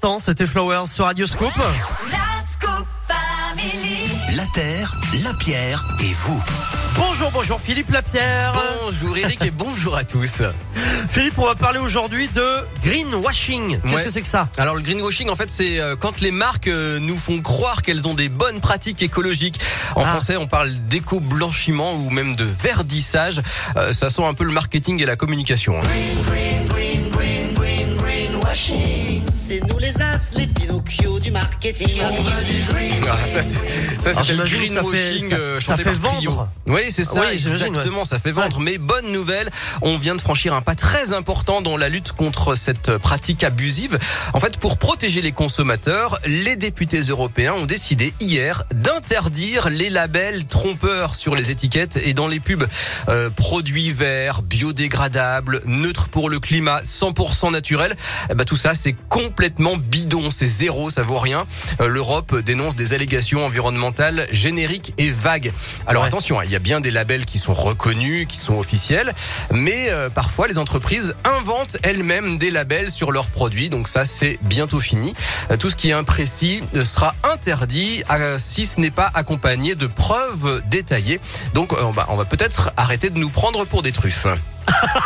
l'instant, c'était Flowers sur Radio Scoop. La Terre, la Pierre et vous. Bonjour, bonjour Philippe Lapierre. Bonjour Eric et bonjour à tous. Philippe, on va parler aujourd'hui de greenwashing. Qu'est-ce Ouais. que c'est que ça? Alors le greenwashing en fait c'est euh, quand les marques euh, nous font croire qu'elles ont des bonnes pratiques écologiques. En Ah. français on parle d'éco-blanchiment ou même de verdissage. Euh, ça sent un peu le marketing et la communication. hein. C'est nous les as, les Pinocchio du marketing. Ah, ça ça c'était le ça fait- greenwashing ça- ça chanté fait par Trio. vendre. Oui c'est ça Oui, j'imagine, exactement ça fait vendre. Mais bonne nouvelle, on vient de franchir un pas très important dans la lutte contre cette pratique abusive. En fait pour protéger les consommateurs, les députés européens ont décidé hier d'interdire les labels trompeurs sur les étiquettes et dans les pubs. Euh, produits verts, biodégradables, neutres pour le climat, 100% naturel. Eh ben, tout ça c'est complètement bidon, c'est zéro, ça vaut rien. Euh, L'Europe dénonce des allégations environnementales génériques et vagues. Alors Ouais. attention, hein, il y a bien des labels qui sont reconnus, qui sont officiels, mais euh, parfois les entreprises inventent elles-mêmes des labels sur leurs produits, donc ça c'est bientôt fini. Euh, Tout ce qui est imprécis sera interdit si ce n'est pas accompagné de preuves détaillées. Donc on va peut-être arrêter de nous prendre pour des truffes.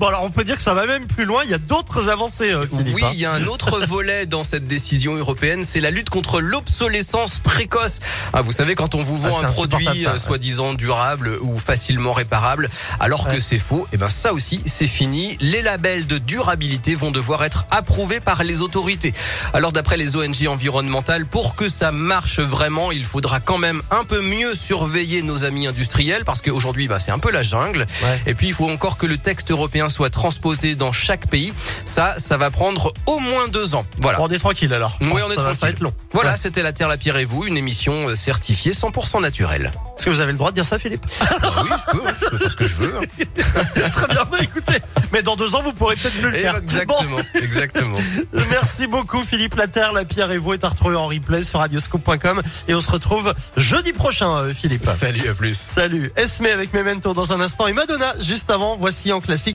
Bon alors on peut dire que ça va même plus loin, il y a d'autres avancées euh, Philippe. Oui, hein. il y a un autre volet dans cette décision européenne, c'est la lutte contre l'obsolescence précoce. Ah, vous savez, quand on vous Ah, vend c'est un produit euh, soi-disant durable ou facilement réparable, alors Ouais. que c'est faux, et ben ça aussi, c'est fini. Les labels de durabilité vont devoir être approuvés par les autorités. Alors d'après les ONG environnementales, pour que ça marche vraiment, il faudra quand même un peu mieux surveiller nos amis industriels, parce qu'aujourd'hui, bah, c'est un peu la jungle. Ouais. Et puis, il faut encore que le texte européen soit transposé dans chaque pays. Ça, ça va prendre au moins deux ans. Voilà. On est tranquille alors. Oui, on est ça va, ça va tranquille. être long. Voilà, Ouais. c'était La Terre, la Pierre et vous, une émission euh, certifiée 100% naturelle. Est-ce que vous avez le droit de dire ça Philippe? Ah oui, je peux, hein, je peux faire ce que je veux. hein. Très bien, bah, écoutez. Mais dans deux ans, vous pourrez peut-être le faire. exactement, exactement. Merci beaucoup Philippe. La Terre, la Pierre et vous est à retrouver en replay sur radioscope.com. Et on se retrouve jeudi prochain, euh, Philippe. Salut, à plus. Salut. Esme avec Memento dans un instant et Madonna juste avant. Voici en clair.